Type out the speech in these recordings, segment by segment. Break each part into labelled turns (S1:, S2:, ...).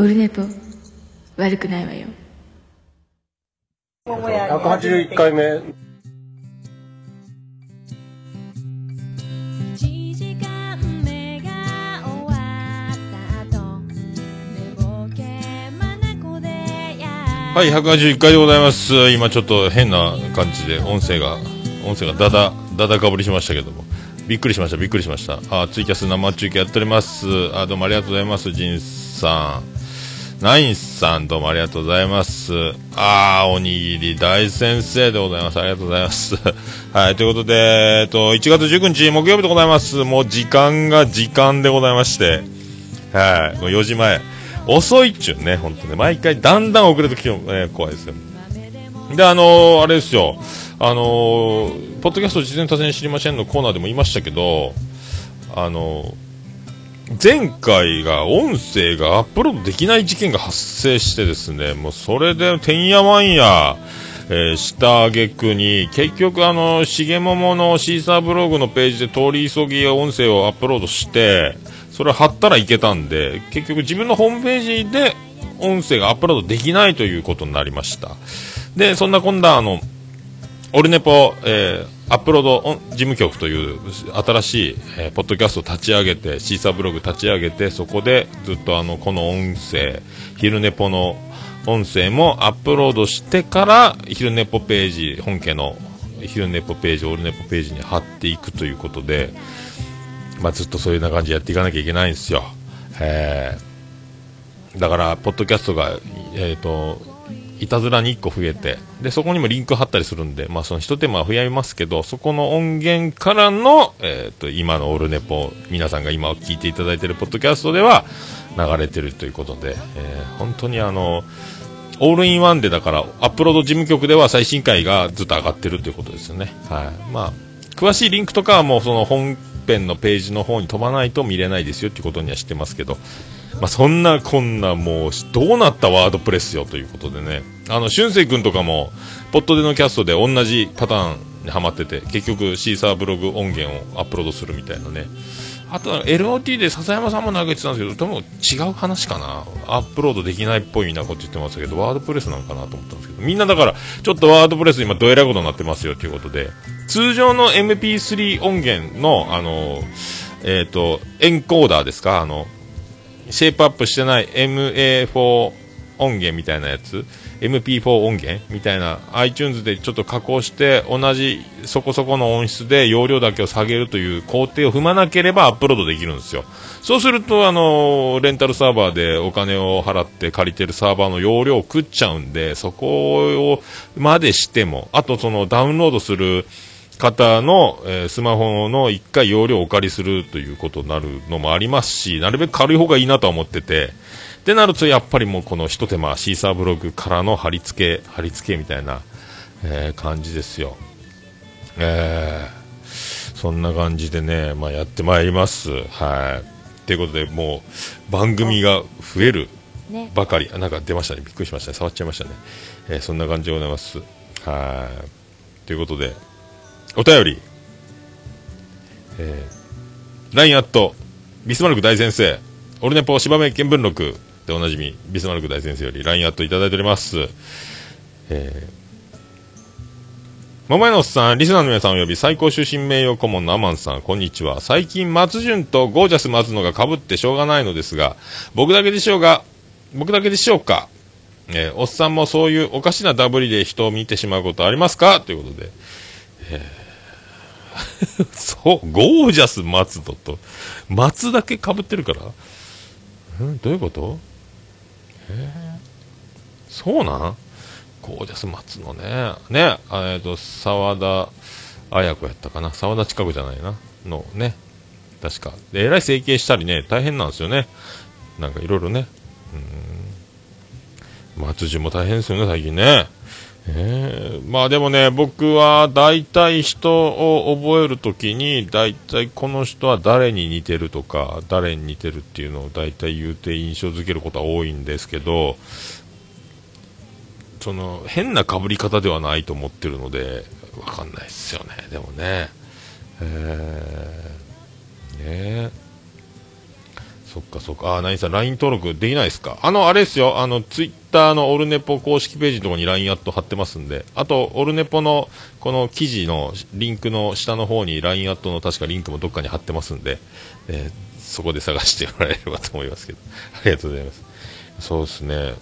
S1: オルネポ悪くないわよ
S2: 181回目
S3: 1時間目が終わった後寝ぼけ眼でや
S4: はい、181回でございます。今ちょっと変な感じで音声が、音声がダダ、ダダかぶりしましたけども。びっくりしました、びっくりしました。あ、ツイキャス生中継やっております。あ、どうもありがとうございます、ジンさん。ナインさん、どうもありがとうございます。あー、おにぎり大先生でございます。ありがとうございます。はい、ということで、えっと、1月19日木曜日でございます。もう時間が時間でございまして。はい、もう4時前。遅いっちゅうね、本当ね。毎回だんだん遅れてきても、ね、怖いですよ。で、あのーあれですよ。あのーポッドキャスト事前多戦知りませんのコーナーでも言いましたけど、あのー前回が音声がアップロードできない事件が発生してですね、もうそれでてんやわんや、えーした挙句に、結局あの、しげもものシーサーブログのページで通り急ぎ音声をアップロードして、それ貼ったらいけたんで、結局自分のホームページで音声がアップロードできないということになりました。で、そんな今度はあの、オルネポ、えーアップロード事務局という新しい、えーポッドキャストを立ち上げて、シーサーブログ立ち上げて、そこでずっとあの、この音声、昼ネポの音声もアップロードしてから、昼ネポページ、本家の昼ネポページ、オールネポページに貼っていくということで、まあ、ずっとそういうな感じでやっていかなきゃいけないんですよ。えーだから、ポッドキャストが、えっ、と、いたずらに1個増えて、で、そこにもリンク貼ったりするんで、まあ、その一手間は増やりますけど、そこの音源からの、えっ、と、今のオールネポ、皆さんが今聞いていただいているポッドキャストでは流れてるということで、えー本当にあの、オールインワンでだから、アップロード事務局では最新回がずっと上がってるということですよね。はい。まあ、詳しいリンクとかはもうその本編のページの方に飛ばないと見れないですよっていうことには知ってますけど、まあ、そんなこんなもう、どうなったワードプレスよということでね。あの、俊く君とかも、ポッドでのキャストで同じパターンにハマってて、結局シーサーブログ音源をアップロードするみたいなね。あとは LOT で笹山さんも投げてたんですけど、多分違う話かな。アップロードできないっぽいなこと言ってましたけど、ワードプレスなのかなと思ったんですけど、みんなだから、ちょっとワードプレス今どえらいことになってますよということで、通常の MP3 音源の、あの、えっ、と、エンコーダーですか？あの、シェイプアップしてない MA4 音源みたいなやつ？MP4 音源みたいな。iTunes でちょっと加工して同じそこそこの音質で容量だけを下げるという工程を踏まなければアップロードできるんですよ。そうするとあのレンタルサーバーでお金を払って借りてるサーバーの容量を食っちゃうんでそこをまでしてもあとそのダウンロードする方の、えースマホの1回容量をお借りするということになるのもありますし、なるべく軽い方がいいなとは思ってて、ってなるとやっぱりもうこの一手間、シーサーブログからの貼り付け、貼り付けみたいな、えー感じですよ。えーそんな感じでね、まあ、やってまいります。はい。ということで、もう番組が増える
S3: ね
S4: ばかり、あなんか出ましたね、びっくりしましたね、触っちゃいましたね。えーそんな感じでございます。はい。ということで、お便り、えー、LINE アット、ビスマルク大先生、オルネポ芝目見聞録でおなじみ、ビスマルク大先生より LINE アットいただいております。えー、桃屋のおっさん、リスナーの皆さんおよび最高終身名誉顧問のアマンさん、こんにちは。最近、松潤とゴージャス松野が被ってしょうがないのですが、僕だけでしょうが、僕だけでしょうかえーおっさんもそういうおかしなダブリで人を見てしまうことありますか？ということで。えー そう、ゴージャス松戸と、松だけ被ってるからんどういうこと？え？ーそうなん？ゴージャス松野ね。ね、えっ、と、沢田綾子やったかな？沢田近くじゃないな？のね。確か。えらい整形したりね、大変なんですよね。なんかいろいろね。うん松潤も大変ですよね、最近ね。えーまあでもね、僕は大体人を覚えるときに、大体この人は誰に似てるとか、誰に似てるっていうのを大体言うて印象づけることは多いんですけど、その変な被り方ではないと思ってるので、わかんないですよね、でもね。えーねそっかそっか。あ、何さん、LINE 登録できないですか？あの、あれですよ。あの、ツイッターのオルネポ公式ページのところに LINE アット貼ってますんで。あと、オルネポの、この記事のリンクの下の方に LINE アットの確かリンクもどっかに貼ってますんで、えーそこで探してもらえればと思いますけど。ありがとうございます。そうですね。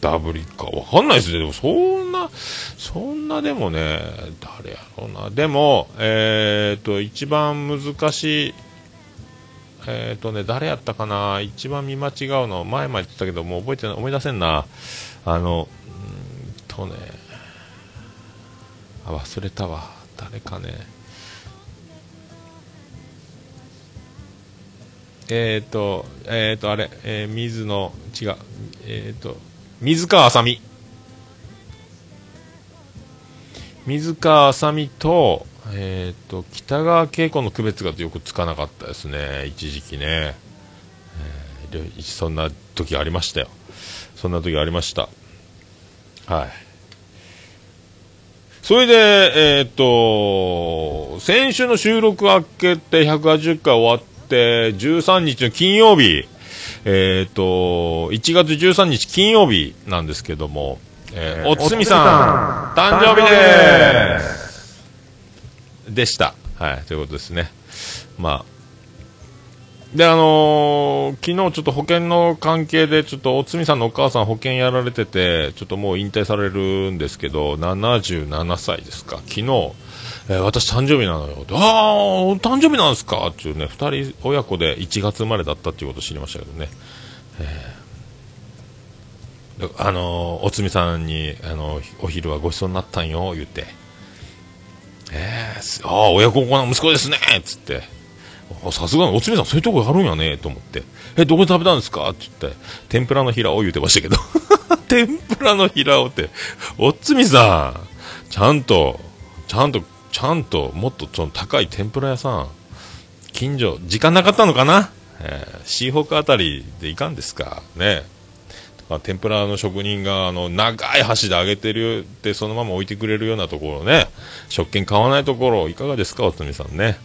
S4: ダブリか。わかんないですね。でも、そんな、そんなでもね、誰やろうな。でも、えっ、と、一番難しい、えっ、とね、誰やったかな？一番見間違うの、前々言ってたけど、もう覚えてない、思い出せんな。あの、うんとね、あ、忘れたわ。誰かね。えっ、と、えっ、と、あれ、えー水野、違う、えっ、と、水川あさみ。水川あさみと、えっ、と、北川景子の区別がよくつかなかったですね、一時期ね。えーでそんな時ありましたよ。そんな時ありました。はい。それで、えっ、と、先週の収録明けて180回終わって、13日の金曜日、えっ、と、1月13日金曜日なんですけども、えーおつみさん、誕生日ですでした。はい、ということですね。まあ、で、あのー昨日ちょっと保険の関係で、ちょっとおつみさんのお母さん保険やられてて、ちょっともう引退されるんですけど、77歳ですか、昨日、えー私誕生日なのよ。ああ、誕生日なんですか？っていうね、二人親子で1月生まれだったっていうことを知りましたけどね。えーあのーおつみさんに、あのお昼はごちそうになったんよ、言って。えーああ、親孝行な息子ですねっつって。さすがにおつみさんそういうとこあるんやねと思って。え、どこで食べたんですか？って言って、天ぷらの平を言うてましたけど。天ぷらの平をって、おつみさん、ちゃんと、ちゃんと、ちゃんと、もっとその高い天ぷら屋さん、近所、時間なかったのかな？えーシーホークあたりでいかんですか？ねとか天ぷらの職人があの長い箸で揚げてるってそのまま置いてくれるようなところね。食券買わないところいかがですかおつみさんね。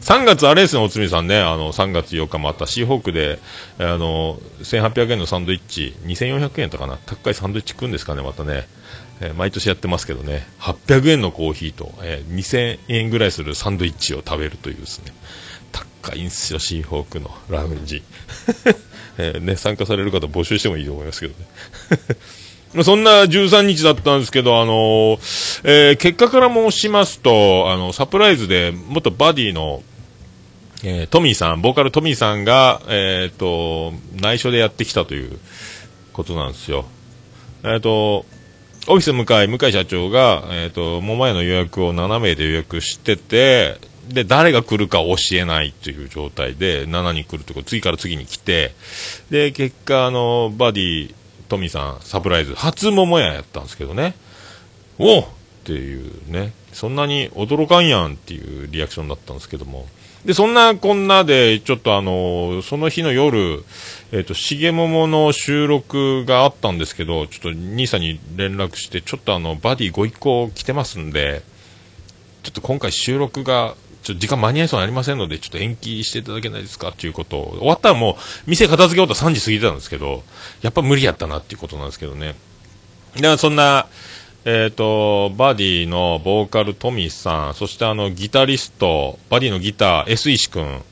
S4: 3月あれですねおつみさんね。あの3月8日もあったシーホークであの1800円のサンドイッチ2400円とかな。高いサンドイッチ食うんですかねまたね、えー毎年やってますけどね。800円のコーヒーと、えー2000円ぐらいするサンドイッチを食べるというですね。高いんですよシーホークのラウンジ。えーね、参加される方募集してもいいと思いますけどね。そんな13日だったんですけど、あのーえー結果から申しますと、あの、サプライズで、元バディの、えートミーさん、ボーカルトミーさんが、えっ、と、内緒でやってきたということなんですよ。えっ、と、オフィス向かい、向井社長が、えっ、と、桃屋の予約を7名で予約してて、で、誰が来るか教えないという状態で、7人来るとこ、次から次に来て、で、結果、あの、バディ、トミーさん、サプライズ、初桃屋やったんですけどね、おっ!っていうね、そんなに驚かんやんっていうリアクションだったんですけども、で、そんなこんなで、ちょっとあの、その日の夜、えっ、と、しげももの収録があったんですけど、ちょっと兄さんに連絡して、ちょっとあの、バディご一行来てますんで、ちょっと今回収録が、ちょっと時間間に合いそうになりませんので、ちょっと延期していただけないですかっていうことを、終わったらもう、店片付け終わったら3時過ぎてたんですけど、やっぱ無理やったなっていうことなんですけどね。で、そんな、えっ、と、バディのボーカルトミーさん、そしてあの、ギタリスト、バディのギター、S 石くん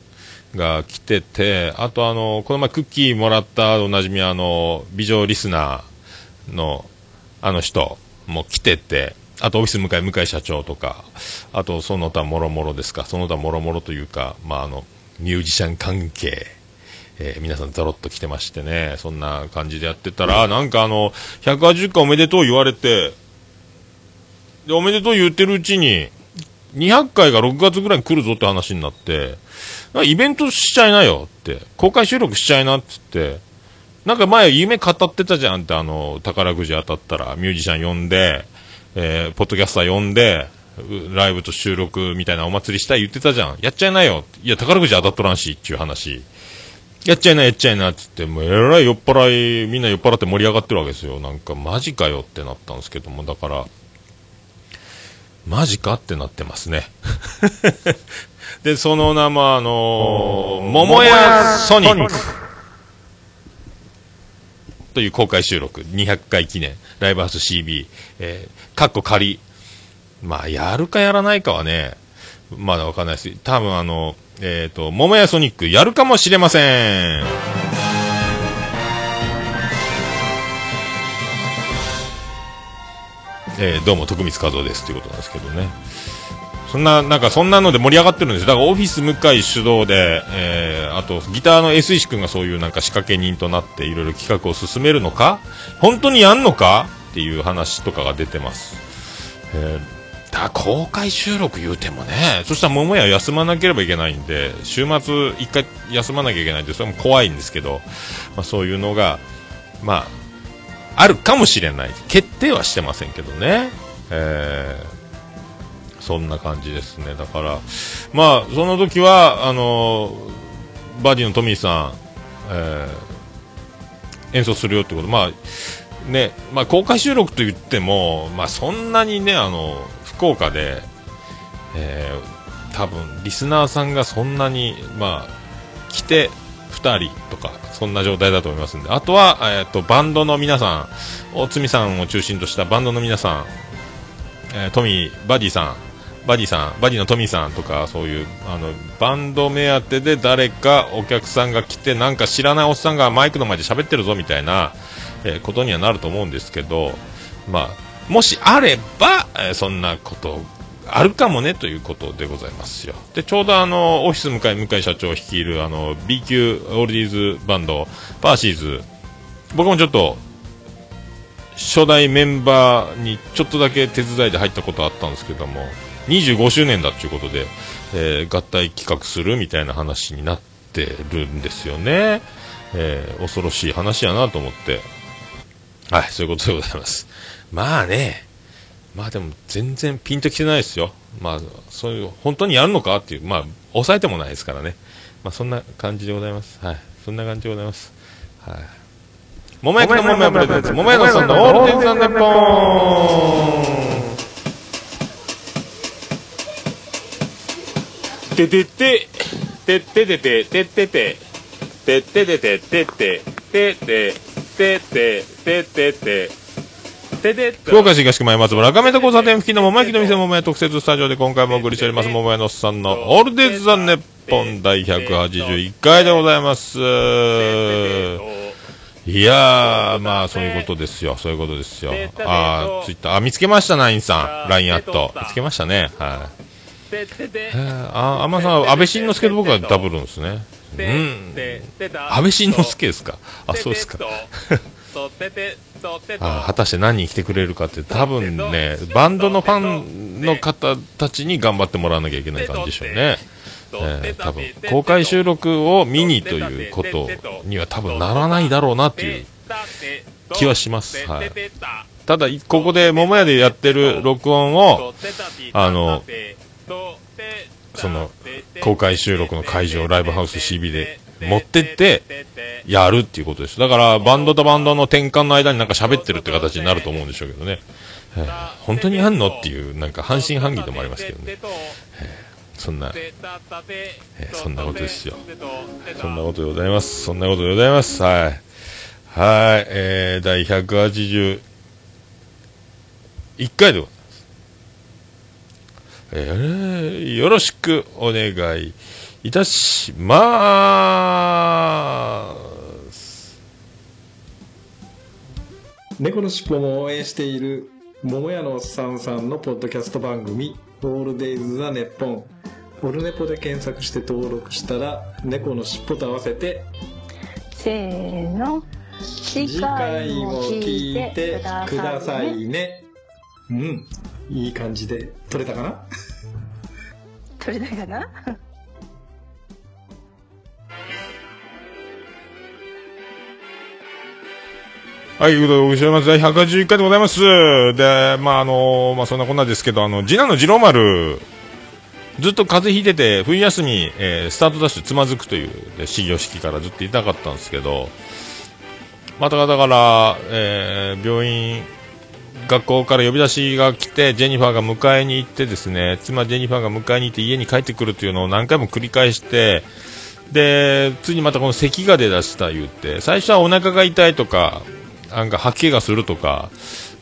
S4: が来てて、あとあの、この前クッキーもらったおなじみあの、美女リスナーの、あの人も来てて、あとオフィス向かい、向井社長とか、あとその他もろもろですか、その他もろもろというか、まああの、ミュージシャン関係、えー皆さんざろっと来てましてね、そんな感じでやってたら、なんかあの、180回おめでとう言われて、で、おめでとう言ってるうちに、200回が6月ぐらいに来るぞって話になって、イベントしちゃいなよって、公開収録しちゃいなっつって、なんか前夢語ってたじゃんって、あの、宝くじ当たったらミュージシャン呼んで、えーポッドキャスター呼んで、ライブと収録みたいなお祭りしたい言ってたじゃん。やっちゃいなよ。いや、宝くじ当たっとらんし、っていう話。やっちゃいな、やっちゃいな、つって、もうえらい酔っ払い、みんな酔っ払って盛り上がってるわけですよ。なんか、マジかよってなったんですけども、だから、マジかってなってますね。で、その名も、あのー、桃屋ソニック。という公開収録、200回記念、ライブハウス CB、えー、かっこ仮。まあ、やるかやらないかはね、まだわかんないです。多分あの、えっ、と、桃屋ソニックやるかもしれません。えーどうも徳光和夫ですということなんですけどね。そんな、なんかそんなので盛り上がってるんです。だからオフィス向井主導で、えー、あとギターの S 石君がそういうなんか仕掛け人となっていろいろ企画を進めるのか？本当にやんのか？っていう話とかが出てます。えーだ公開収録言うてもね、そしたら桃屋休まなければいけないんで、週末一回休まなきゃいけないんで、それも怖いんですけど、まあそういうのが、まあ、あるかもしれない。決定はしてませんけどね。えー、そんな感じですね。だから、まあ、その時は、あのバディのトミーさん、えー演奏するよってこと、まあ、ね、まあ、公開収録と言っても、まあ、そんなにね、あの、福岡で、えー多分、リスナーさんがそんなに、まあ、来て、2人とか、そんな状態だと思いますんで、あとは、えっ、と、バンドの皆さん、大津美さんを中心としたバンドの皆さん、えートミー、バディさん、バディさん、バディのトミーさんとか、そういう、あの、バンド目当てで誰かお客さんが来て、なんか知らないおっさんがマイクの前で喋ってるぞみたいな、えーことにはなると思うんですけど、まあ、もしあれば、えーそんなこと、あるかもねということでございますよ。で、ちょうどあの、オフィス向井、向井社長率いるあの、B 級オールディーズバンド、パーシーズ、僕もちょっと、初代メンバーにちょっとだけ手伝いで入ったことあったんですけども、25周年だっていうことで、えー合体企画するみたいな話になってるんですよね。えー恐ろしい話やなと思って。はい、そういうことでございます。まあね、まあでも全然ピンときてないですよ。まあ、そういう、本当にやるのかっていう、まあ、抑えてもないですからね。まあそんな感じでございます。はい。そんな感じでございます。はい。桃焼きの桃屋プレゼンツ、桃屋のさんのオールデンザンネッポン
S2: ててて、てててて、ててて、てててて、てて、てて、てて、ててて、てて
S4: 福岡市東区前松原赤目と交差点付近の桃焼きの店桃屋特設スタジオで今回もお送りしております桃屋のおっさんのオールデイズ・ザ・ネッポン第181回でございます。いやー、まあそういうことですよ。そういうことですよ。あー、ツイッター、あ、見つけました、ナインさん。ラインアット。見つけましたね。はい。
S2: ててて
S4: えー、あ、あんまさん、安倍晋之助と僕はダブるんですね。うん。安倍晋之助ですか？あ、そうですか。あ果たして何人来てくれるかって多分ねバンドのファンの方たちに頑張ってもらわなきゃいけない感じでしょうね、えー多分公開収録を見にということには多分ならないだろうなっていう気はします、はい、ただいここで桃屋でやってる録音をあのその公開収録の会場ライブハウス CB で持ってってやるっていうことです。だからバンドとバンドの転換の間になんか喋ってるって形になると思うんでしょうけどね、えー本当にやんのっていうなんか半信半疑でもありますけどね。そんな、そんなことですよ。そんなことでございます。そんなことでございます。はい。はい。えー、第181回でございます。えー、よろしくお願いいたします。
S5: 猫のしっぽも応援している桃屋のおっさんさんのポッドキャスト番組「オールデイズ・ザ・ネッポン」オルネポで検索して登録したら猫のしっぽと合わせて
S6: せーの次
S5: 次回も聞いてくださいね。うんいい感じで撮れたかな？
S6: 取れたかな？
S4: はい、ということで、お週末第181回でございます。で、まあ、あのまあ、そんなこんなですけど、あの、次男の次郎丸、ずっと風邪ひいてて、冬休み、えースタートダッシュつまずくという、で始業式からずっと痛かったんですけど、まただから、えー病院学校から呼び出しが来て、ジェニファーが迎えに行ってですね、妻ジェニファーが迎えに行って家に帰ってくるっていうのを何回も繰り返して、で、次にまたこの咳が出だした言って、最初はお腹が痛いとか、なんか吐き気がするとか、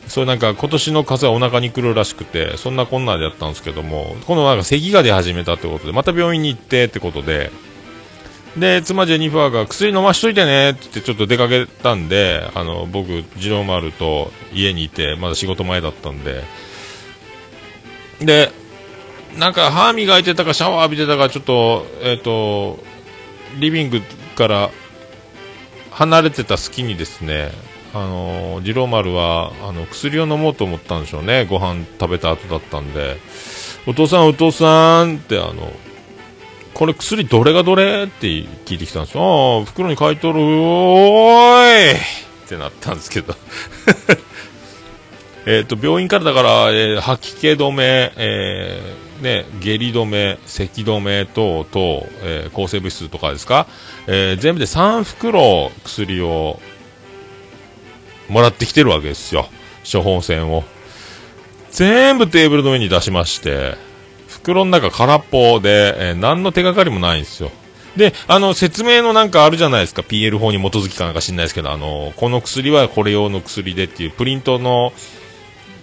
S4: そうなんか今年の風はお腹に来るらしくて、そんなこんなでやったんですけども、今度なんか咳が出始めたってことで、また病院に行ってってことで、で、妻ジェニファーが薬飲ましといてねって言ってちょっと出かけたんで、あの、僕、次郎丸と家にいて、まだ仕事前だったんで、で、なんか歯磨いてたかシャワー浴びてたか、ちょっと、えっ、と、リビングから離れてた隙にですね、あの、次郎丸は、あの、薬を飲もうと思ったんでしょうね。ご飯食べた後だったんで、お父さん、お父さんって、あの、これ薬どれがどれって聞いてきたんですよ。ああ、袋に書いとる、おーいってなったんですけど。えっと、病院からだから、えー吐き気止め、えーね、下痢止め、咳止め等々、えー抗生物質とかですか、えー全部で3袋薬をもらってきてるわけですよ。処方箋を。全部テーブルの上に出しまして、袋の中空っぽで、えー何の手がかりもないんですよ。で、あの、説明のなんかあるじゃないですか。PL 法に基づきかなんか知んないですけど、あの、この薬はこれ用の薬でっていうプリントの、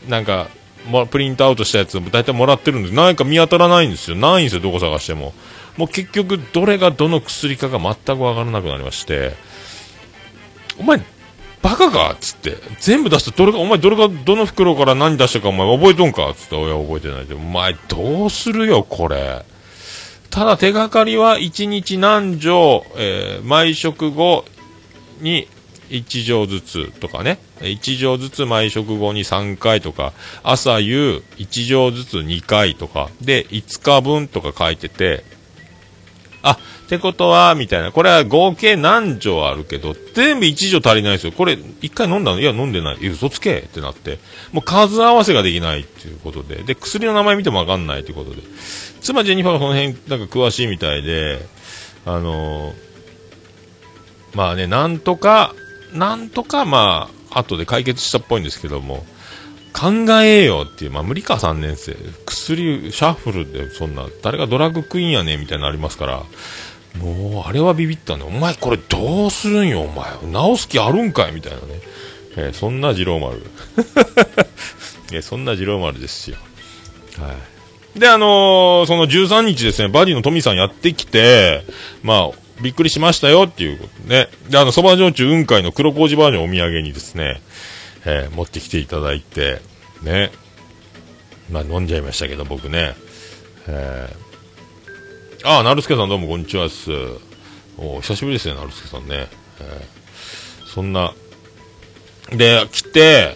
S4: なんか、もプリントアウトしたやつを大体もらってるんですなんか見当たらないんですよ。ないんですよ、どこ探しても。もう結局、どれがどの薬かが全くわからなくなりまして、お前、バカかっつって、全部出した、どれが、お前どれが、どの袋から何出したかお前覚えとんかっつって、親覚えてないで、お前どうするよ、これ。ただ手がかりは1日何錠、えー毎食後に1錠ずつとかね、1錠ずつ毎食後に3回とか、朝夕1錠ずつ2回とか、で、5日分とか書いてて、あ、ってことは、みたいな。これは合計何錠あるけど、全部1錠足りないですよ。これ、1回飲んだの？いや、飲んでない。嘘つけってなって。もう数合わせができないっていうことで。で、薬の名前見てもわかんないということで。妻ジェニファーがその辺、なんか詳しいみたいで、あのーまあね、なんとか、なんとか、まあ、後で解決したっぽいんですけども、考えようっていう、まあ無理か3年生。薬、シャッフルでそんな、誰がドラッグクイーンやねんみたいなのありますから、もう、あれはビビったね。お前これどうするんよ、お前。直す気あるんかいみたいなね。えーそんな次郎丸。えーそんな次郎丸ですよ。はい。で、あのーその13日ですね、バディのトミーさんやってきて、まあ、びっくりしましたよっていうことね。で、あの、蕎麦焼酎雲海の黒麹バージョンお土産にですね、えー持ってきていただいて、ね。まあ、飲んじゃいましたけど、僕ね。えー、あ、なるすけさんどうもこんにちはっす。お久しぶりですね、なるすけさんね。えーそんな、で、来て、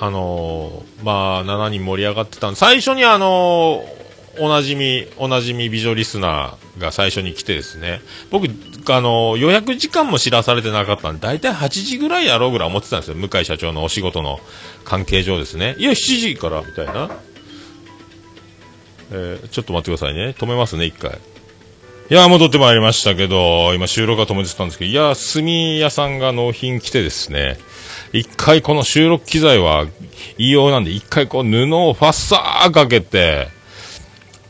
S4: あのーまあ、7人盛り上がってたんで、最初にあのーおなじみ、おなじみ美女リスナーが最初に来てですね、僕、あのー予約時間も知らされてなかったんで、だいたい8時ぐらいやろうぐらい思ってたんですよ、向井社長のお仕事の関係上ですね。いや、7時から、みたいな。えーちょっと待ってくださいね。止めますね、一回。いや、戻ってまいりましたけど、今収録が止めてたんですけど、いや、炭屋さんが納品来てですね、一回この収録機材は言いようなんで、一回こう布をファッサーかけて、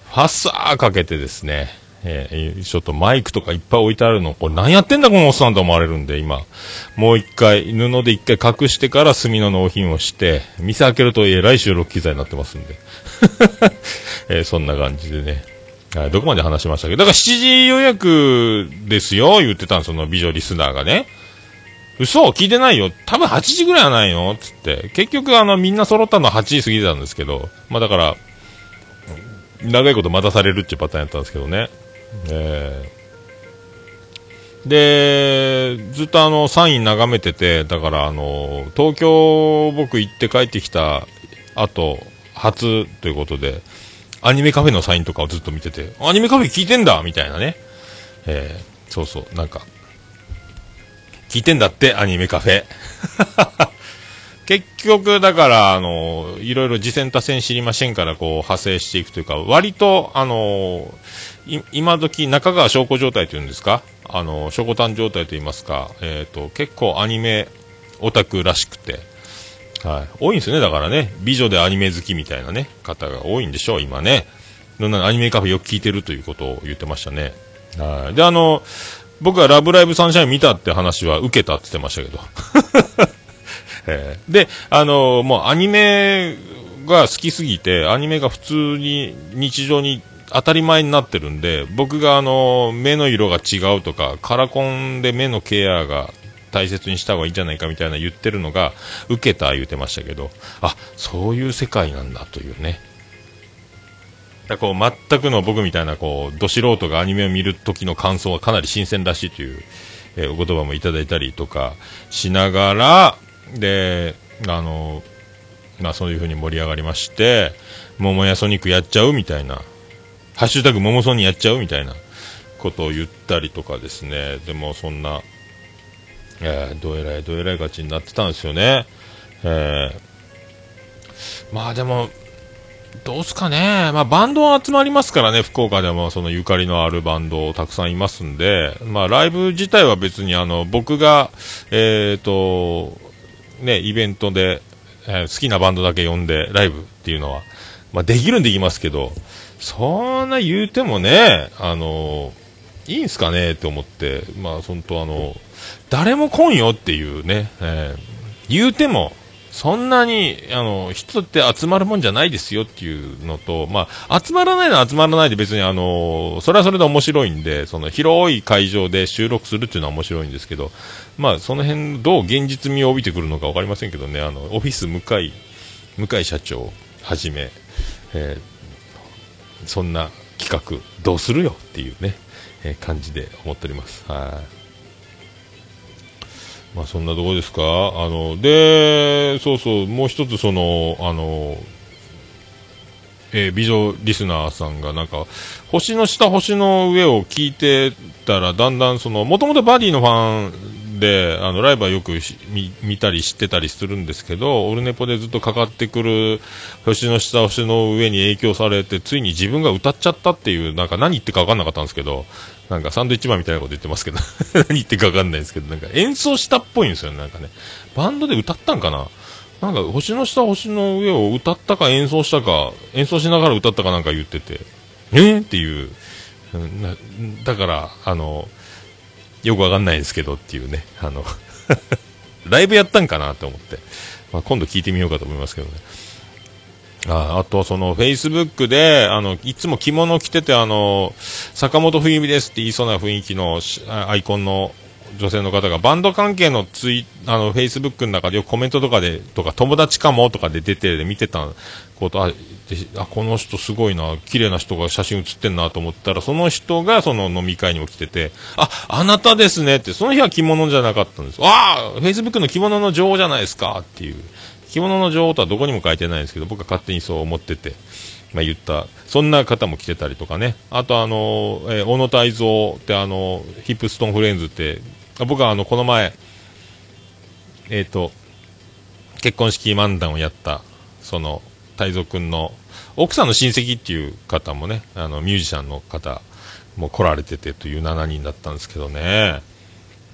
S4: ファッサーかけてですね、えーちょっとマイクとかいっぱい置いてあるの、これ何やってんだこのおっさんと思われるんで、今。もう一回、布で一回隠してから炭の納品をして、店開けるとえらい収録機材になってますんで。えーそんな感じでね。はいどこまで話しましたけ？ど、だから7時予約ですよ、言ってたんその美女リスナーがね。嘘聞いてないよ。多分8時ぐらいはないの？つって。結局あの、みんな揃ったのは8時過ぎてたんですけど、まあだから、長いこと待たされるっていうパターンやったんですけどね。えーで、ずっとあの、サイン眺めてて、だからあの、東京僕行って帰ってきた後、初ということで、アニメカフェのサインとかをずっと見てて、アニメカフェ聞いてんだみたいなね。えーそうそう、なんか、聞いてんだって、アニメカフェ。結局、だから、あの、いろいろ次戦多戦知りませんから、こう、派生していくというか、割と、あの、今時、中川証拠状態というんですか？あの、証拠誕状態といいますか、えっ、と、結構アニメオタクらしくて、はい。多いんですよね、だからね。美女でアニメ好きみたいなね、方が多いんでしょう、今ね。いろんなアニメカフェよく聞いてるということを言ってましたね。はい。で、あの、僕はラブライブサンシャイン見たって話は受けたって言ってましたけど。えーで、あのもうアニメが好きすぎて、アニメが普通に日常に当たり前になってるんで、僕があの目の色が違うとか、カラコンで目のケアが大切にした方がいいんじゃないかみたいな言ってるのが、受けた言うてましたけど、あ、そういう世界なんだというね。だこう全くの僕みたいなこうど素人がアニメを見る時の感想はかなり新鮮らしいという、えーお言葉もいただいたりとかしながらであのまあそういう風に盛り上がりまして桃屋ソニックやっちゃうみたいなハッシュタグ桃ソニーやっちゃうみたいなことを言ったりとかですねでもそんな、えーどえらいどえらい勝ちになってたんですよね、えーまあでもどうすかね、まあ、バンドは集まりますからね、福岡でもそのゆかりのあるバンドたくさんいますんで、まあ、ライブ自体は別にあの僕が、えーとね、イベントで、えー好きなバンドだけ呼んでライブっていうのは、まあ、できるんできますけど、そんな言うてもね、あのいいんすかねって思って、まあ、本当あの、誰も来んよっていうね、えー言うても、そんなに、あの、人って集まるもんじゃないですよっていうのと、まあ、集まらないのは集まらないで別にあの、それはそれで面白いんで、その広い会場で収録するっていうのは面白いんですけど、まあ、その辺どう現実味を帯びてくるのかわかりませんけどね、あの、オフィス向井、向井社長はじめ、えーそんな企画どうするよっていうね、えー感じで思っております。はい。まあそんなとこですか？あの、で、そうそう、もう一つその、あの、えー美女リスナーさんがなんか、星の下、星の上を聞いてたら、だんだんその、もともとバディのファンで、あの、ライブはよく見たり知ってたりするんですけど、オルネポでずっとかかってくる、星の下、星の上に影響されて、ついに自分が歌っちゃったっていう、なんか何言ってか分かんなかったんですけど、なんかサンドイッチマンみたいなこと言ってますけど、何言ってか分かんないんですけど、なんか演奏したっぽいんですよね、なんかね。バンドで歌ったんかな？なんか、星の下、星の上を歌ったか演奏したか、演奏しながら歌ったかなんか言ってて、えー、っていう、だから、あの、よくわかんないですけどっていうね、あの、ライブやったんかなと思って、まあ、今度聞いてみようかと思いますけどね。ああとはその、フェイスブックで、あの、いつも着物着てて、あの、坂本冬美ですって言いそうな雰囲気のアイコンの女性の方が、バンド関係のツイ、あの、フェイスブックの中でよくコメントとかで、とか、友達かもとかで出て、見てたこと、あ、あこの人すごいな、綺麗な人が写真写ってんなと思ったら、その人がその飲み会にも来てて、あ、あなたですねって、その日は着物じゃなかったんです。ああ、フェイスブックの着物の女王じゃないですかっていう。着物の女王とはどこにも書いてないんですけど、僕は勝手にそう思ってて、まあ、言った、そんな方も来てたりとかね、あとあの、えー小野泰造ってあの、ヒップストーンフレンズって、僕はあの、この前、えっ、と、結婚式漫談をやった、その、泰造くんの、奥さんの親戚っていう方もね、あの、ミュージシャンの方も来られててという7人だったんですけどね、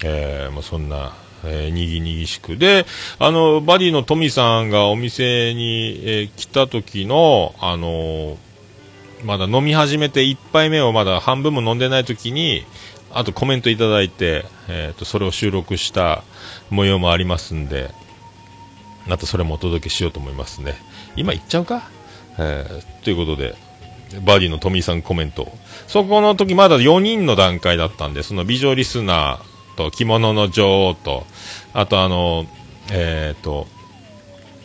S4: えー、もうそんな、えーにぎにぎしく。で、あの、バディのトミさんがお店に、えー来た時の、あのーまだ飲み始めて1杯目をまだ半分も飲んでない時に、あとコメントいただいて、えーと、それを収録した模様もありますんで、またそれもお届けしようと思いますね。今言っちゃうか？えーということで、バーディーのトミーさんコメント。そこの時まだ4人の段階だったんで、その美女リスナーと着物の女王と、あとあの、えっ、と、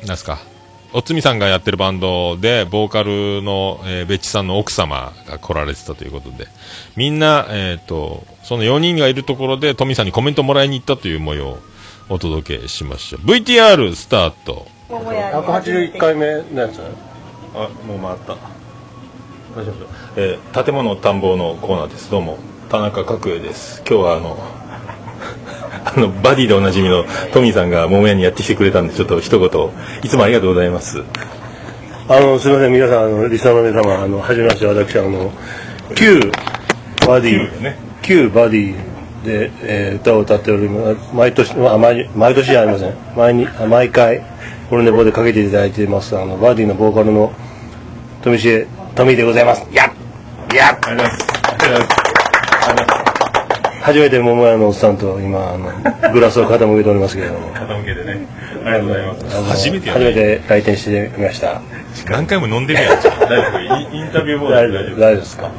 S4: なんすか、おつみさんがやってるバンドで、ボーカルの、えー、ベッチさんの奥様が来られてたということで、みんな、えっ、と、その4人がいるところで、トミーさんにコメントもらいに行ったという模様をお届けしましょう。VTR スタート。
S7: 181回目のやつ
S2: あ、もう回った。大丈夫えー建物探訪のコーナーです。どうも、田中角栄です。今日はあの、あの、バディでおなじみのトミーさんが桃屋にやってきてくれたんで、ちょっと一言、いつもありがとうございます。
S7: あのすみません皆さんあのリスナーの皆様あのはじめまして私あの旧バディ、
S2: ね
S7: 旧バディで、えー歌を歌っております。毎年まあ毎毎年じゃありません。毎にあ毎回
S8: オルネポでかけていただいてますあのバーディーのボーカルの富重富でございます。やっやっ。
S4: ありがとうございます
S8: 初めて桃屋のおっさんと今あのグラスを傾けておりますけれども。
S4: 傾けてね。ありがとうございます。
S9: 初めてやね。
S8: 初めて来店してみました。
S9: 何回も飲んでるやん。
S4: インタビューボード
S8: 大丈夫
S4: で
S8: すか？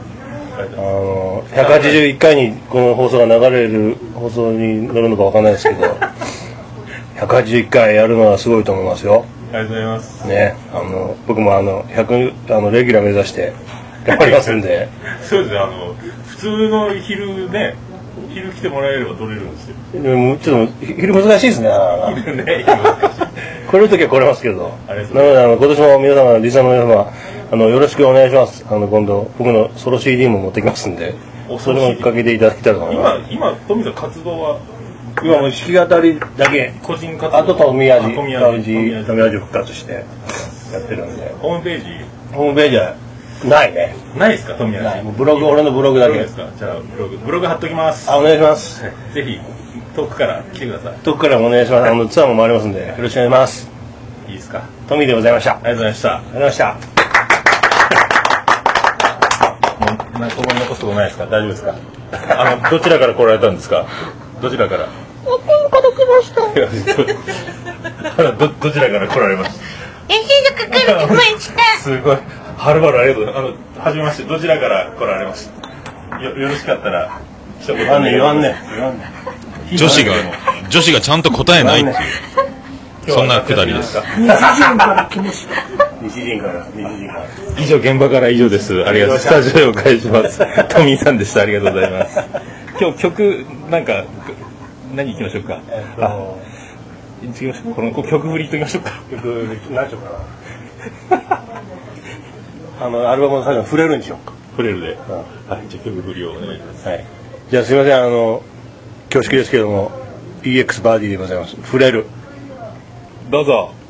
S8: あの181回にこの放送が流れる放送に乗るのかわかんないですけど 181回やるのはすごいと思いますよ。
S4: ありがとうございます。
S8: ね。あの僕もあの100あのレギュラー目指して頑張りますんで。
S4: そうですね。あの普通の昼ね昼来てもらえれば取れるんですよ。
S8: でもちょっと昼難しいですね。
S4: 昼ね今難しい
S8: 来れる時は来れますけど。なのであの今年も皆様リスナーの皆様あのよろしくお願いします。あの今度僕のソロ CD も持ってきますんで
S4: お
S8: それもかけていただけたらと思います。
S4: 今今富さん活動は？
S8: 今もう弾き語りだけ。
S4: 個人活動。
S8: あと富味
S4: あ富味
S8: 味富味復活してやってるんで。
S4: ホームページ。
S8: ホームページはないね。
S4: ないですか富味
S8: ブログ俺のブログだけ。
S4: ですか？じゃあブログ。ブログ貼っときます。
S8: あお願いします。
S4: ぜひ遠くから来てください。
S8: どこからもお願いします。あのツアーも回りますんでよろしくお願いします。
S4: いいですか？
S8: 富でございました。あり
S4: ありがとうございました。
S8: がとうございました
S4: もうなんかここに残すことないですか？大丈夫ですか？あのどちらから来られたんですか？どちらから？あのど どちらから来られました？すごい。はるばるありがとう。ございますあのはじめまして。どちらから来られました？よよろしかったら一言
S8: 言わんね言わんね言わんね
S9: 女子が女子がちゃんと答えないっていうそんなくだりです。
S8: 西陣から西陣から
S4: 以上現場から以上です。ありがとう。スタジオへお返しします。トミーさんでした。ありがとうございます。今日曲なんか何行きましょうか？あ行きましょう。この曲振りときましょうか。
S8: 曲何しようか。なあのアルバムの最後に触れるんでしょうか？
S4: フレルで、はいじゃあ曲振りをお願いします。
S8: はい。じゃあすいません。あの恐縮ですけども EX バーディーでございます。触れる
S4: どうぞ。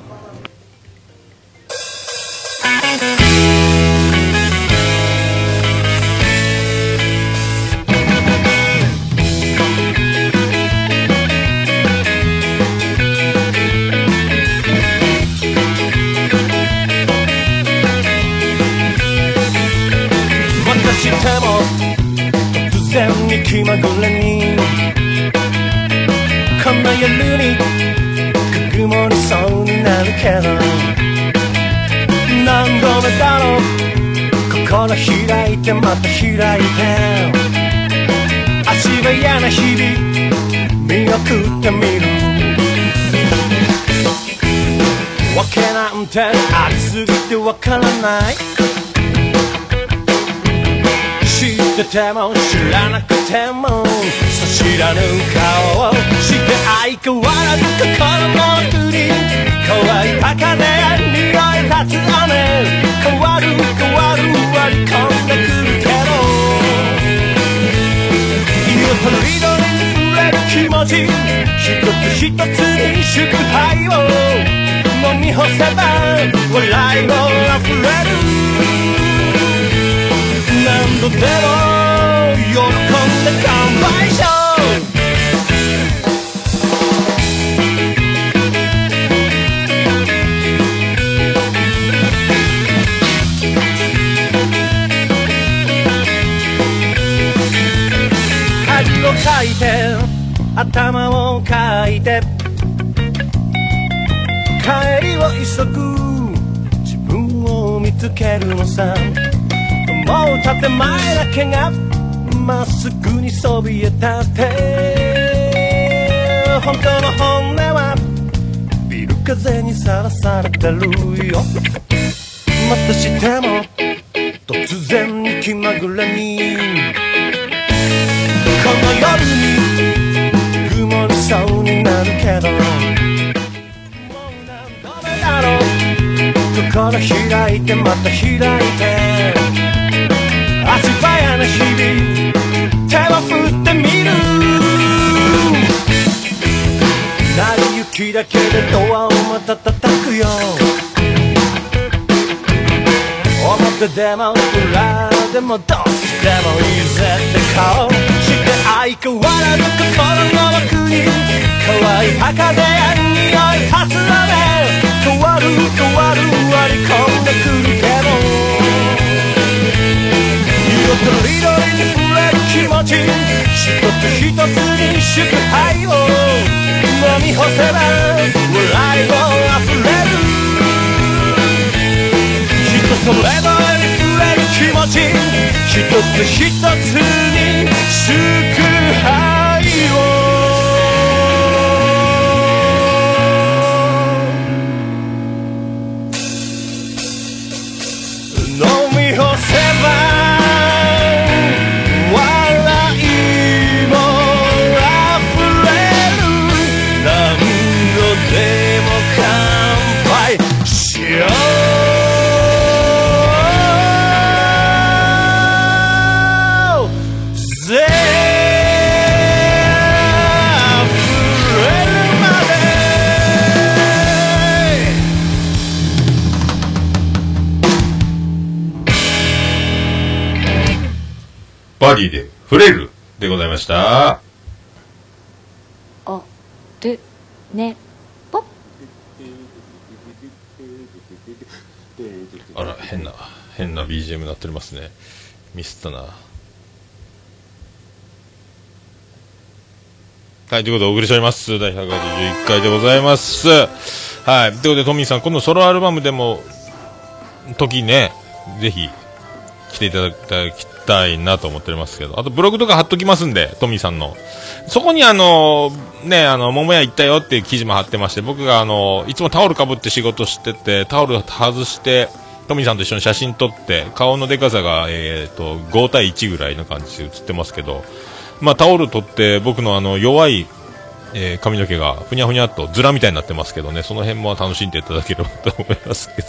S10: すぎてわからない。知ってても知らなくても。そ知らぬ顔をして相変わらず心の奥に。乾いた風匂い立つ雨。変わる変わる割り込んでくるけど。色とりどりに触れる気持ち一つ一つに祝杯を。飲み干せば笑いも溢れる。何度でも喜んで乾杯しよう。頭をかいてを急ぐ自分を見つけるのさ。もう建前だけがまっすぐにそびえ立って。本当の本音はビル風にさらされてるよ。またしても突然に気まぐれに。この夜にう心開いてまた開いて。足早な日々手を振ってみる。成り行きだけでドアをまた叩くよ。表でも裏でもどっちでもいいぜって顔して相変わらず心の奥に。乾いた風や匂い立つ雨変断る割り込んでくるけど色とりどりに触れる気持ち。一つ一つに祝杯を。飲み干せば笑いも溢れる。人それぞれに触れる気持ち。一つ一つに祝杯。
S4: バディで触れるでございました。
S1: おるねぽ
S4: あら、変な、変な BGM になっておりますね。ミスったな。はい、ということでお送りしております。第181回でございます。はい。ということで、トミーさん、今度ソロアルバムでも、時ね、ぜひ、来ていただきたいなと思っておりますけど、あとブログとか貼っときますんで、トミーさんの。そこにあの、ね、あの、桃屋行ったよっていう記事も貼ってまして、僕があの、いつもタオルかぶって仕事してて、タオル外して、トミーさんと一緒に写真撮って、顔のでかさが、えっ、と、5対1ぐらいの感じで写ってますけど、まあタオル撮って、僕のあの、弱い、えー髪の毛がふにゃふにゃっとズラみたいになってますけどね、その辺も楽しんでいただければと思いますけど。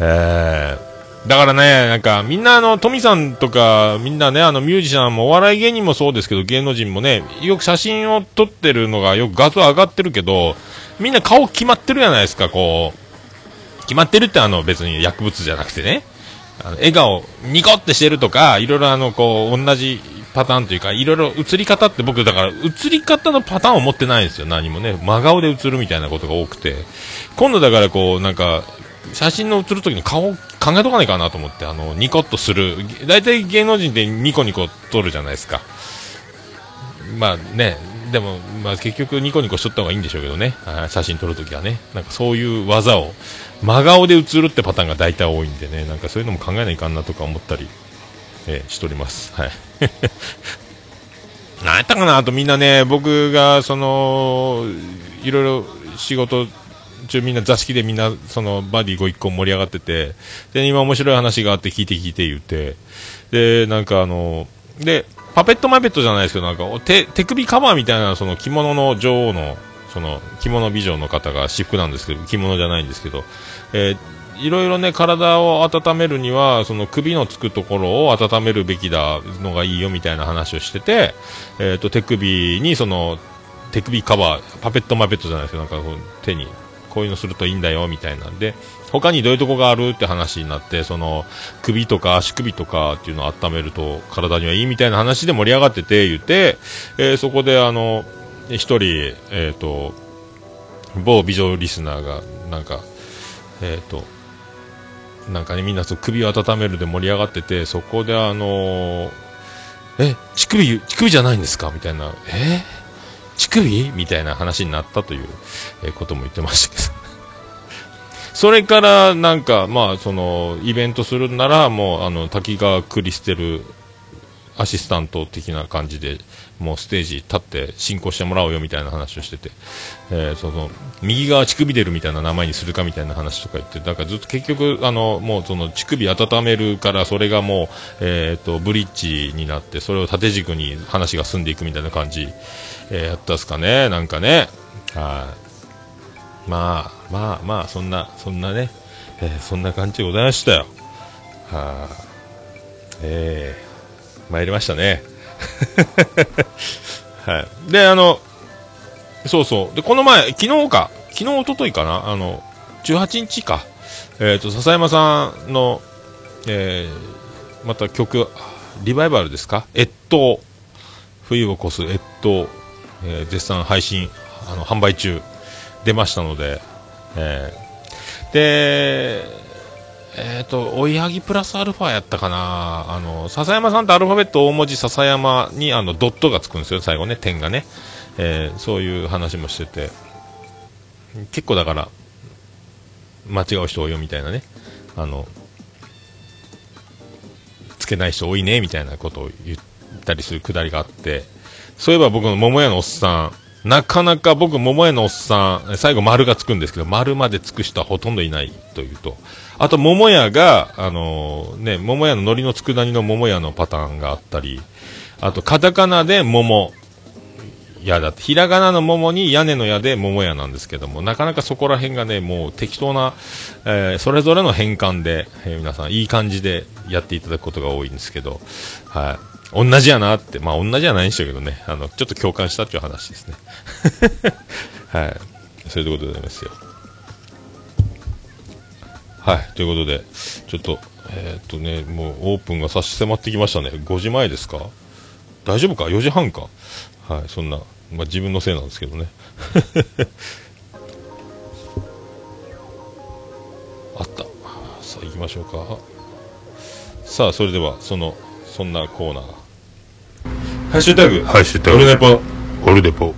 S4: えーだからね、なんか、みんなあの、トミさんとか、みんなね、あの、ミュージシャンも、お笑い芸人もそうですけど、芸能人もね、よく写真を撮ってるのが、よく画像上がってるけど、みんな顔決まってるじゃないですか、こう。決まってるってあの、別に薬物じゃなくてね。あの笑顔、ニコってしてるとか、いろいろあの、こう、同じパターンというか、いろいろ映り方って僕、だから、映り方のパターンを持ってないんですよ、何もね。真顔で映るみたいなことが多くて。今度だからこう、なんか、写真の写る時の顔考えとかないかなと思って、あの、ニコッとする。大体芸能人ってニコニコ撮るじゃないですか。まあね、でも、まあ結局ニコニコしとった方がいいんでしょうけどね。写真撮るときはね。なんかそういう技を、真顔で写るってパターンが大体多いんでね。なんかそういうのも考えないかんなとか思ったり、えーしております。はい。なんやったかな？あとみんなね、僕が、その、いろいろ仕事中みんな座敷でみんな、その、バディご一個盛り上がってて、で、今面白い話があって聞いて聞いて言って、で、なんかあの、で、パペットマペットじゃないですけど、なんか、手、手首カバーみたいな、その着物の女王の、その、着物美女の方が私服なんですけど、着物じゃないんですけど、えーいろいろね、体を温めるには、その首のつくところを温めるべきだのがいいよみたいな話をしてて、えっ、と、手首にその、手首カバー、パペットマペットじゃないですけど、なんかこう手に、こういうのするといいんだよ、みたいなんで、他にどういうとこがあるって話になって、その、首とか足首とかっていうのを温めると体にはいいみたいな話で盛り上がってて、言って、えーそこであの、一人、えっ、と、某美女リスナーが、なんか、えっ、と、なんかね、みんなそう首を温めるで盛り上がってて、そこであのーえ、乳首、乳首じゃないんですか？みたいな、え？乳首みたいな話になったという、えことも言ってましたけど。それから、なんか、まあ、その、イベントするなら、もう、あの、滝川クリステルアシスタント的な感じで、もうステージ立って進行してもらおうよみたいな話をしてて、えーその、右側乳首出るみたいな名前にするかみたいな話とか言って、だからずっと結局、あの、もうその乳首温めるから、それがもう、えっ、と、ブリッジになって、それを縦軸に話が進んでいくみたいな感じ、えーやったっすかね、なんかね。はい。まあ、まあまあ、そんな、そんなね、えーそんな感じでございましたよ。はい、えー、参りましたね。はい。で、あの、そうそう。で、この前、昨日か、昨日、一昨日かな、あの、18日か、えっ、と、笹山さんの、えー、また曲、リバイバルですか？越冬。冬を越す越冬、えー絶賛配信、あの、販売中、出ましたので、えーで、えっ、と、追いはぎプラスアルファやったかな。あの、笹山さんってアルファベット大文字笹山にあの、ドットがつくんですよ、最後ね、点がね。えーそういう話もしてて。結構だから、間違う人多いよみたいなね。あの、つけない人多いね、みたいなことを言ったりするくだりがあって、そういえば僕の桃屋のおっさん、なかなか僕、桃屋のおっさん、最後丸がつくんですけど、丸までつく人はほとんどいないというと、あと桃屋が、あのね、桃屋の海苔の佃煮の桃屋のパターンがあったり、あとカタカナで桃屋だって、ひらがなの桃に屋根の屋で桃屋なんですけども、なかなかそこら辺がね、もう適当な、えーそれぞれの変換で、えー皆さんいい感じでやっていただくことが多いんですけど、はい。同じやなって、まあ同じじゃないんでしょうけどね、あの、ちょっと共感したっていう話ですね。はい。そういうことでございますよ。はい。ということで、ちょっと、えーっとね、もうオープンが差し迫ってきましたね。5時前ですか？大丈夫か ?4 時半か？はい。そんな、まあ自分のせいなんですけどね。あった。さあ行きましょうか。さあ、それでは、その、そんなコーナー。ハッシュタグ、
S2: ハッシュタグ
S4: オルネポ、
S2: オルデポ。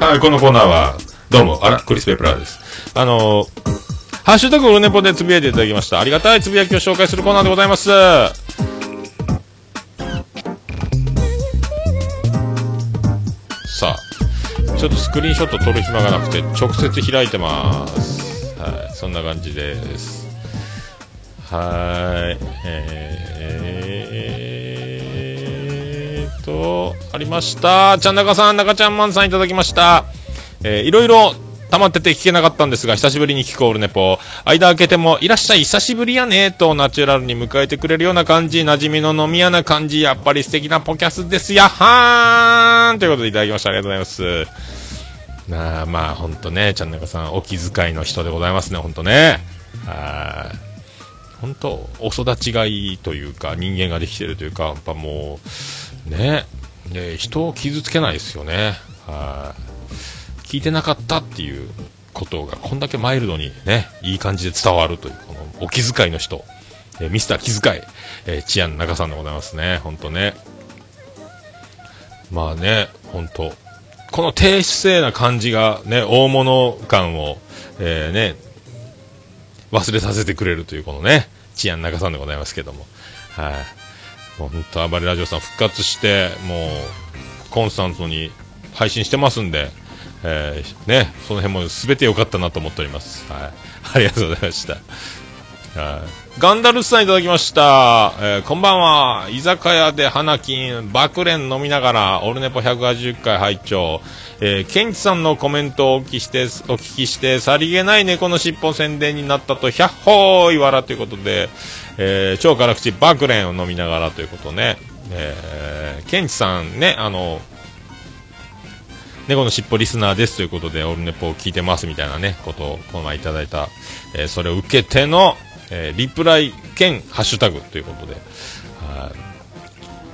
S4: はい、このコーナーは、どうも、あら、クリス・ペプラーです。あのー、ハッシュタグオルネポでつぶやいていただきました。ありがたいつぶやきを紹介するコーナーでございます。さあ、ちょっとスクリーンショット撮る暇がなくて、直接開いてます。はい、そんな感じです。はい、えー、と、ありました。ちゃんなかさん、中ちゃんマンさんいただきました。えーいろいろ溜まってて聞けなかったんですが、久しぶりに聞くオールネポ。間開けても、いらっしゃい、久しぶりやね、とナチュラルに迎えてくれるような感じ、馴染みの飲み屋な感じ、やっぱり素敵なポキャスですやはーんということでいただきました。ありがとうございます。なあ、まあ、ほんとね、ちゃんなかさん、お気遣いの人でございますね、ほんとね。はい。本当お育ちがいいというか人間ができてるというかやっぱもうねね人を傷つけないですよね。はい。聞いてなかったっていうことがこんだけマイルドにねいい感じで伝わるというこのお気遣いの人、えーミスター気遣い、えー、チアン中さんでございますね。本当ね。まあね本当。この低姿勢な感じがね大物感を、えーね忘れさせてくれるというこのね、治安中さんでございますけども。はい。もう本当暴れラジオさん復活して、もう、コンスタントに配信してますんで、えーね、その辺も全て良かったなと思っております。はい。ありがとうございました。はい。ガンダルスさんいただきました。えーこんばんは。居酒屋で花金、爆蓮飲みながら、オルネポ180回拝聴。えー、ケンチさんのコメントをお聞きして、お聞きして、さりげない猫の尻尾宣伝になったと、百歩いわらということで、えー超辛口爆蓮を飲みながらということね。えー、ケンチさんね、あの、猫の尻尾リスナーですということで、オルネポを聞いてますみたいなね、ことをこの前いただいた、えーそれを受けての、えーリプライ兼ハッシュタグということで、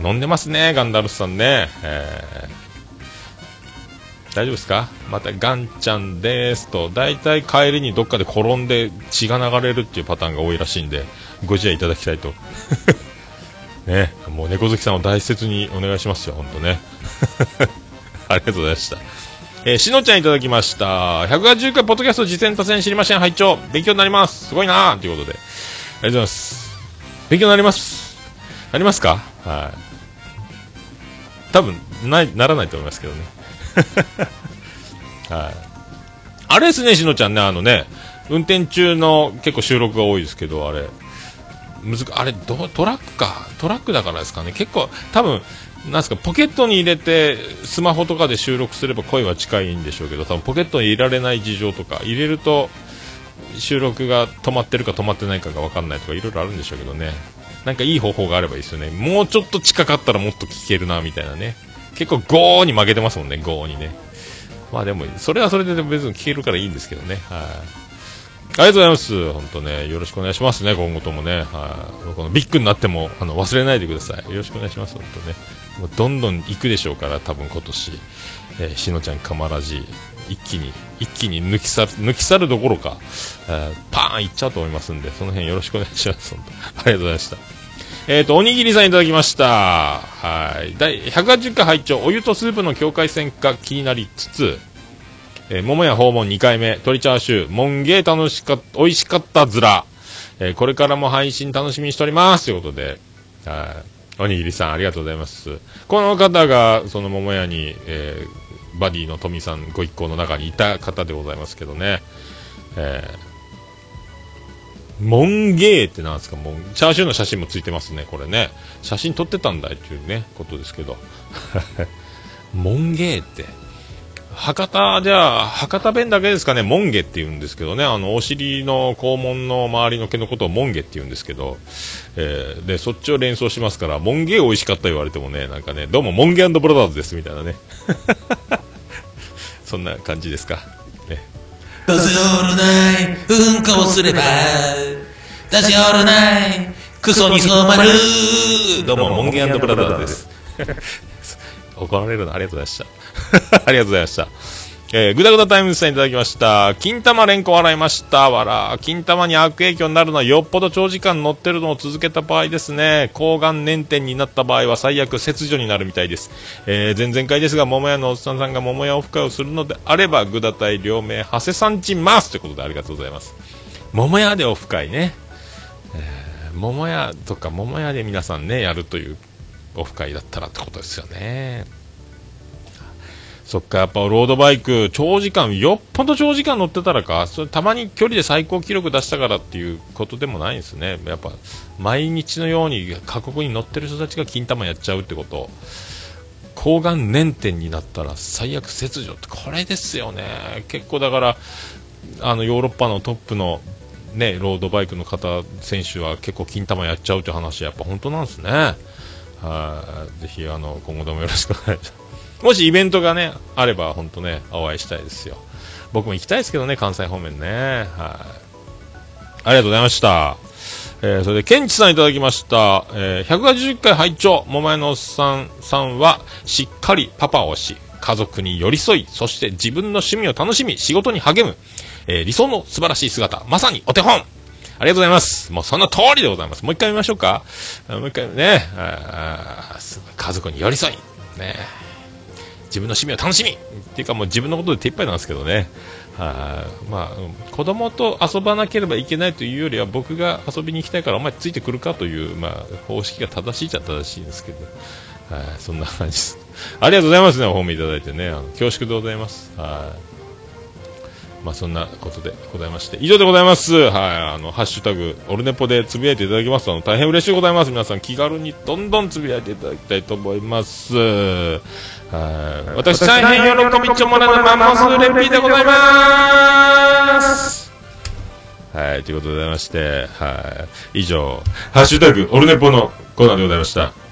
S4: 飲んでますね、ガンダルスさんね。えー大丈夫ですか？また、ガンちゃんですと、大体帰りにどっかで転んで血が流れるっていうパターンが多いらしいんで、ご自愛いただきたいと。ね、もう猫好きさんを大切にお願いしますよ、ほんとね。ありがとうございました。えーしのちゃんいただきました。180回ポッドキャスト実践達成知りません。拝聴勉強になります。すごいなーということで。ありがとうございます。勉強になります。なりますか？はい。多分、ない、ならないと思いますけどね。はい。あれですね、しのちゃんね、あのね、運転中の結構収録が多いですけど、あれ、むずかあれどトラックか。トラックだからですかね。結構多分なんすかポケットに入れてスマホとかで収録すれば声は近いんでしょうけど多分ポケットに入れられない事情とか入れると収録が止まってるか止まってないかが分かんないとかいろいろあるんでしょうけどね。なんかいい方法があればいいですよね。もうちょっと近かったらもっと聞けるなみたいなね。結構ゴーに負けてますもんねゴーにねまあでもそれはそれで別に聞けるからいいんですけどねはいありがとうございます。本当ね、よろしくお願いしますね、今後ともね。はい。このビッグになっても、あの、忘れないでください。よろしくお願いします、本当ね。もうどんどん行くでしょうから多分今年、えーしのちゃんかまらじ一気に一気に抜き去る抜き去るどころか、えーパーンいっちゃうと思いますんでその辺よろしくお願いします本当ありがとうございましたえっ、とおにぎりさんいただきました。はい。第180回拝聴お湯とスープの境界線が気になりつつえー桃屋訪問2回目、鶏チャーシュー、モンゲー楽しかった美味しかったずら、えーこれからも配信楽しみにしております。ということで、はい。おにぎりさんありがとうございます。この方が、その桃屋に、えーバディの富さんご一行の中にいた方でございますけどね、えーモンゲーってなんですか？モンチャーシューの写真もついてますね、これね。写真撮ってたんだいっていうね、ことですけど。モンゲーって。博多じゃあ、博多弁だけですかね、モンゲって言うんですけどね、あの、お尻の肛門の周りの毛のことをモンゲって言うんですけど、えーで、そっちを連想しますから、モンゲ美味しかった言われてもね、なんかね、どうもモンゲブラザーズですみたいなね。そんな感じですか？ね。
S11: どうせおるない、うんこをすれば、出しおるない、クソに染まる。
S4: どうも、モンゲブラザーズです。怒られるのありがとうございました。ありがとうございました。えー、ぐだぐだタイムズさんいただきました。金玉連呼笑いました。わら。金玉に悪影響になるのはよっぽど長時間乗ってるのを続けた場合ですね。抗がん粘点になった場合は最悪切除になるみたいです。えー、前々回ですが、桃屋のおっさんさんが桃屋オフ会をするのであれば、ぐだ隊両名、長谷さんちますということでありがとうございます。桃屋でオフ会ね。えー、桃屋とか桃屋で皆さんね、やるというオフ会だったらってことですよね。そっか、やっぱロードバイク、長時間、よっぽど長時間乗ってたらか、それたまに距離で最高記録出したからっていうことでもないんですね。やっぱ、毎日のように過酷に乗ってる人たちが金玉やっちゃうってこと。抗がん粘点になったら最悪切除って、これですよね。結構だから、あの、ヨーロッパのトップのね、ロードバイクの方、選手は結構金玉やっちゃうって話、やっぱ本当なんですね。はい、ぜひ、あの、今後ともよろしくお願いします。もしイベントがね、あれば、本当ね、お会いしたいですよ。僕も行きたいですけどね、関西方面ね。はい。ありがとうございました。えー、それで、ケンチさんいただきました。えー、180回拝聴桃屋のおっさんさんは、しっかりパパをし、家族に寄り添い、そして自分の趣味を楽しみ、仕事に励む、えー、理想の素晴らしい姿、まさにお手本ありがとうございます。もうその通りでございます。もう一回見ましょうか。もう一回ね、家族に寄り添い、ね、自分の趣味を楽しみっていうかもう自分のことで手一杯なんですけどね。はいまあ、子供と遊ばなければいけないというよりは僕が遊びに行きたいからお前ついてくるかという、まあ、方式が正しいっちゃ正しいんですけど、はいそんな感じです。ありがとうございますね、お褒めいただいてね。あの恐縮でございます。はいまあそんなことでございまして、以上でございます。はい、あの、ハッシュタグ、オルネポでつぶやいていただきますと、あの、大変嬉しいございます。皆さん気軽にどんどんつぶやいていただきたいと思います。はい、私大変喜びちょもらのマンモスレピーでございます。はい、ということでございまして、はい、以上、ハッシュタグ、オルネポのコーナーでございました。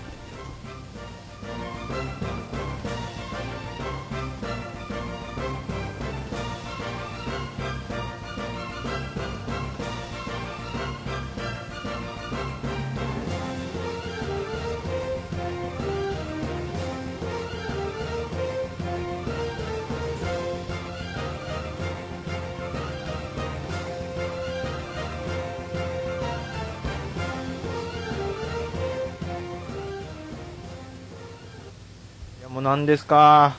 S12: 何ですか？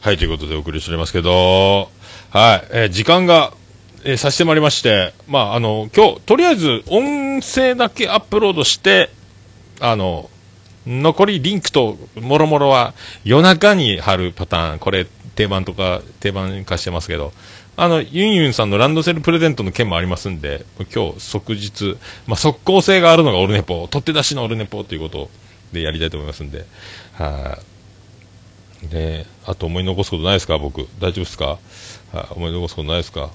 S4: はい、ということでお送りしておりますけど、はい、えー時間が、えーさせてまいりまして、まあ、あの、今日、とりあえず音声だけアップロードして、あの、残りリンクともろもろは夜中に貼るパターン、これ定番とか定番化してますけど、あの、ユンユンさんのランドセルプレゼントの件もありますんで、今日即日、まあ、即効性があるのがオルネポ、取って出しのオルネポということをでやりたいと思いますんで、はい、で、あと思い残すことないですか、僕。大丈夫ですか、はい、思い残すことないですか？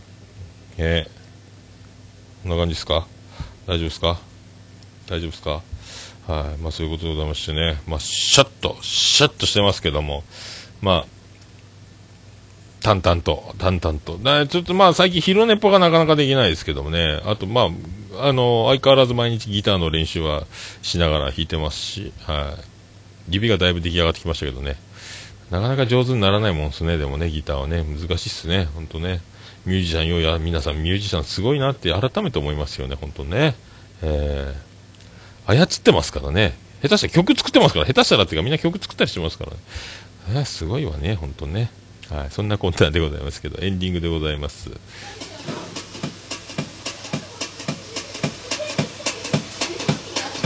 S4: えー、こんな感じですか？大丈夫ですか？大丈夫ですか？はい、まあそういうことでございましてね、まあシャッと、シャッとしてますけども、まあ、淡々と、淡々と。だちょっとまあ最近昼寝っぽがなかなかできないですけどもね、あとまあ、あの、相変わらず毎日ギターの練習はしながら弾いてますし、はい。指がだいぶ出来上がってきましたけどね。なかなか上手にならないもんですねでもねギターはね。難しいっすね本当ね。ミュージシャンよや皆さんミュージシャンすごいなって改めて思いますよね本当ね。えー、操ってますからね。下手したら曲作ってますから下手したらっていうかみんな曲作ったりしてますからね。えーすごいわね本当ね。はい。そんなこんなでございますけどエンディングでございます。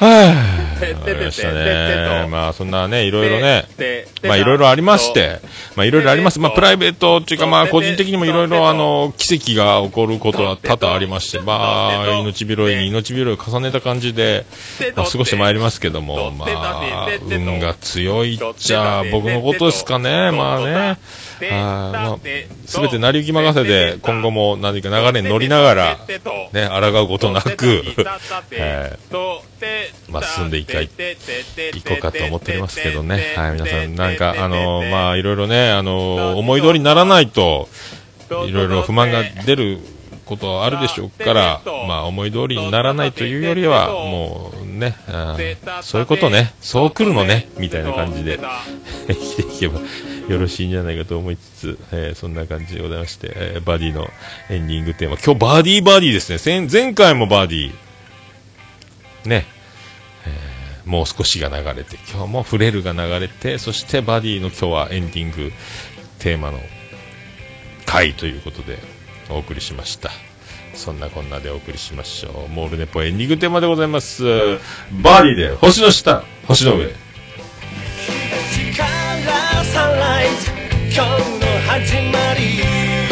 S4: はぁ、わかりましたね。まあ、そんなね、いろいろね、まあ、いろいろありまして、まあ、いろいろあります。まあ、プライベートっていうか、まあ、個人的にもいろいろ、あの、奇跡が起こることは多々ありまして、まあ、命拾いに命拾いを重ねた感じで、まあ、過ごしてまいりますけども、まあ、運が強いっちゃ、僕のことですかね、まあね。はい。まあ、すべて成り行き任せで、今後も何か流れに乗りながら、ね、抗うことなく、えーまあ、進んでいかい、いこうかと思っておりますけどね。はい、皆さん、なんか、あの、まあ、いろいろね、あの、思い通りにならないと、いろいろ不満が出ることはあるでしょうから、まあ、思い通りにならないというよりは、もうね、あーそういうことね、そう来るのね、みたいな感じで、生きていけばよろしいんじゃないかと思いつつ、えーそんな感じでございまして、えーバディのエンディングテーマ、今日バディバディですね、前前回もバディ、ね、えーもう少しが流れて、今日もフレルが流れて、そしてバディの今日はエンディングテーマの回ということでお送りしました。そんなこんなでお送りしましょう。モールネポエンディングテーマでございます。バーディーで星の下、星の上。
S10: sunlight. 今日の始まり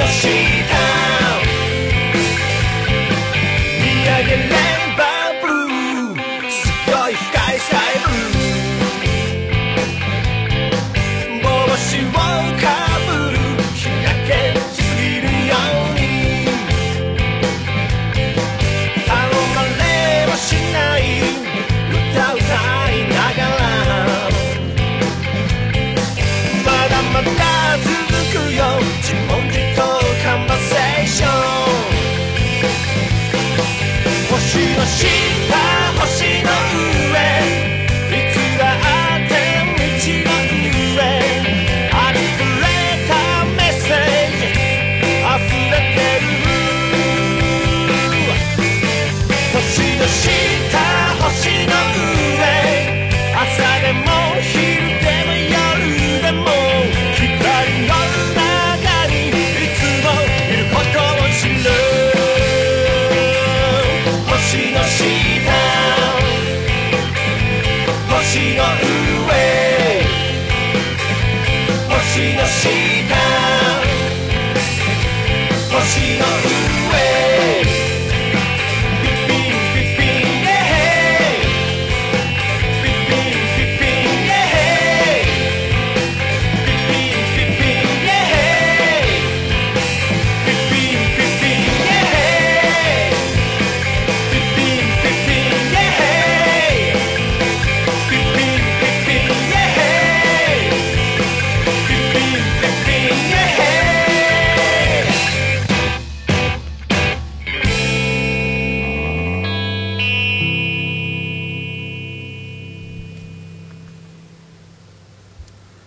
S10: assim.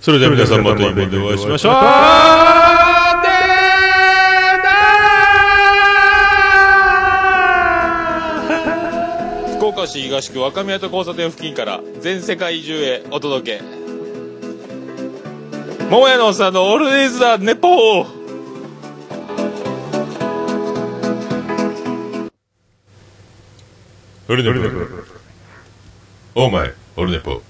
S4: それでは皆さんまた夢でお会いしましょう。福岡市東区若宮と交差点付近から全世界中へお届け。桃屋のおっさんのオールディーズだネポー。オルネポオーマイオルネポ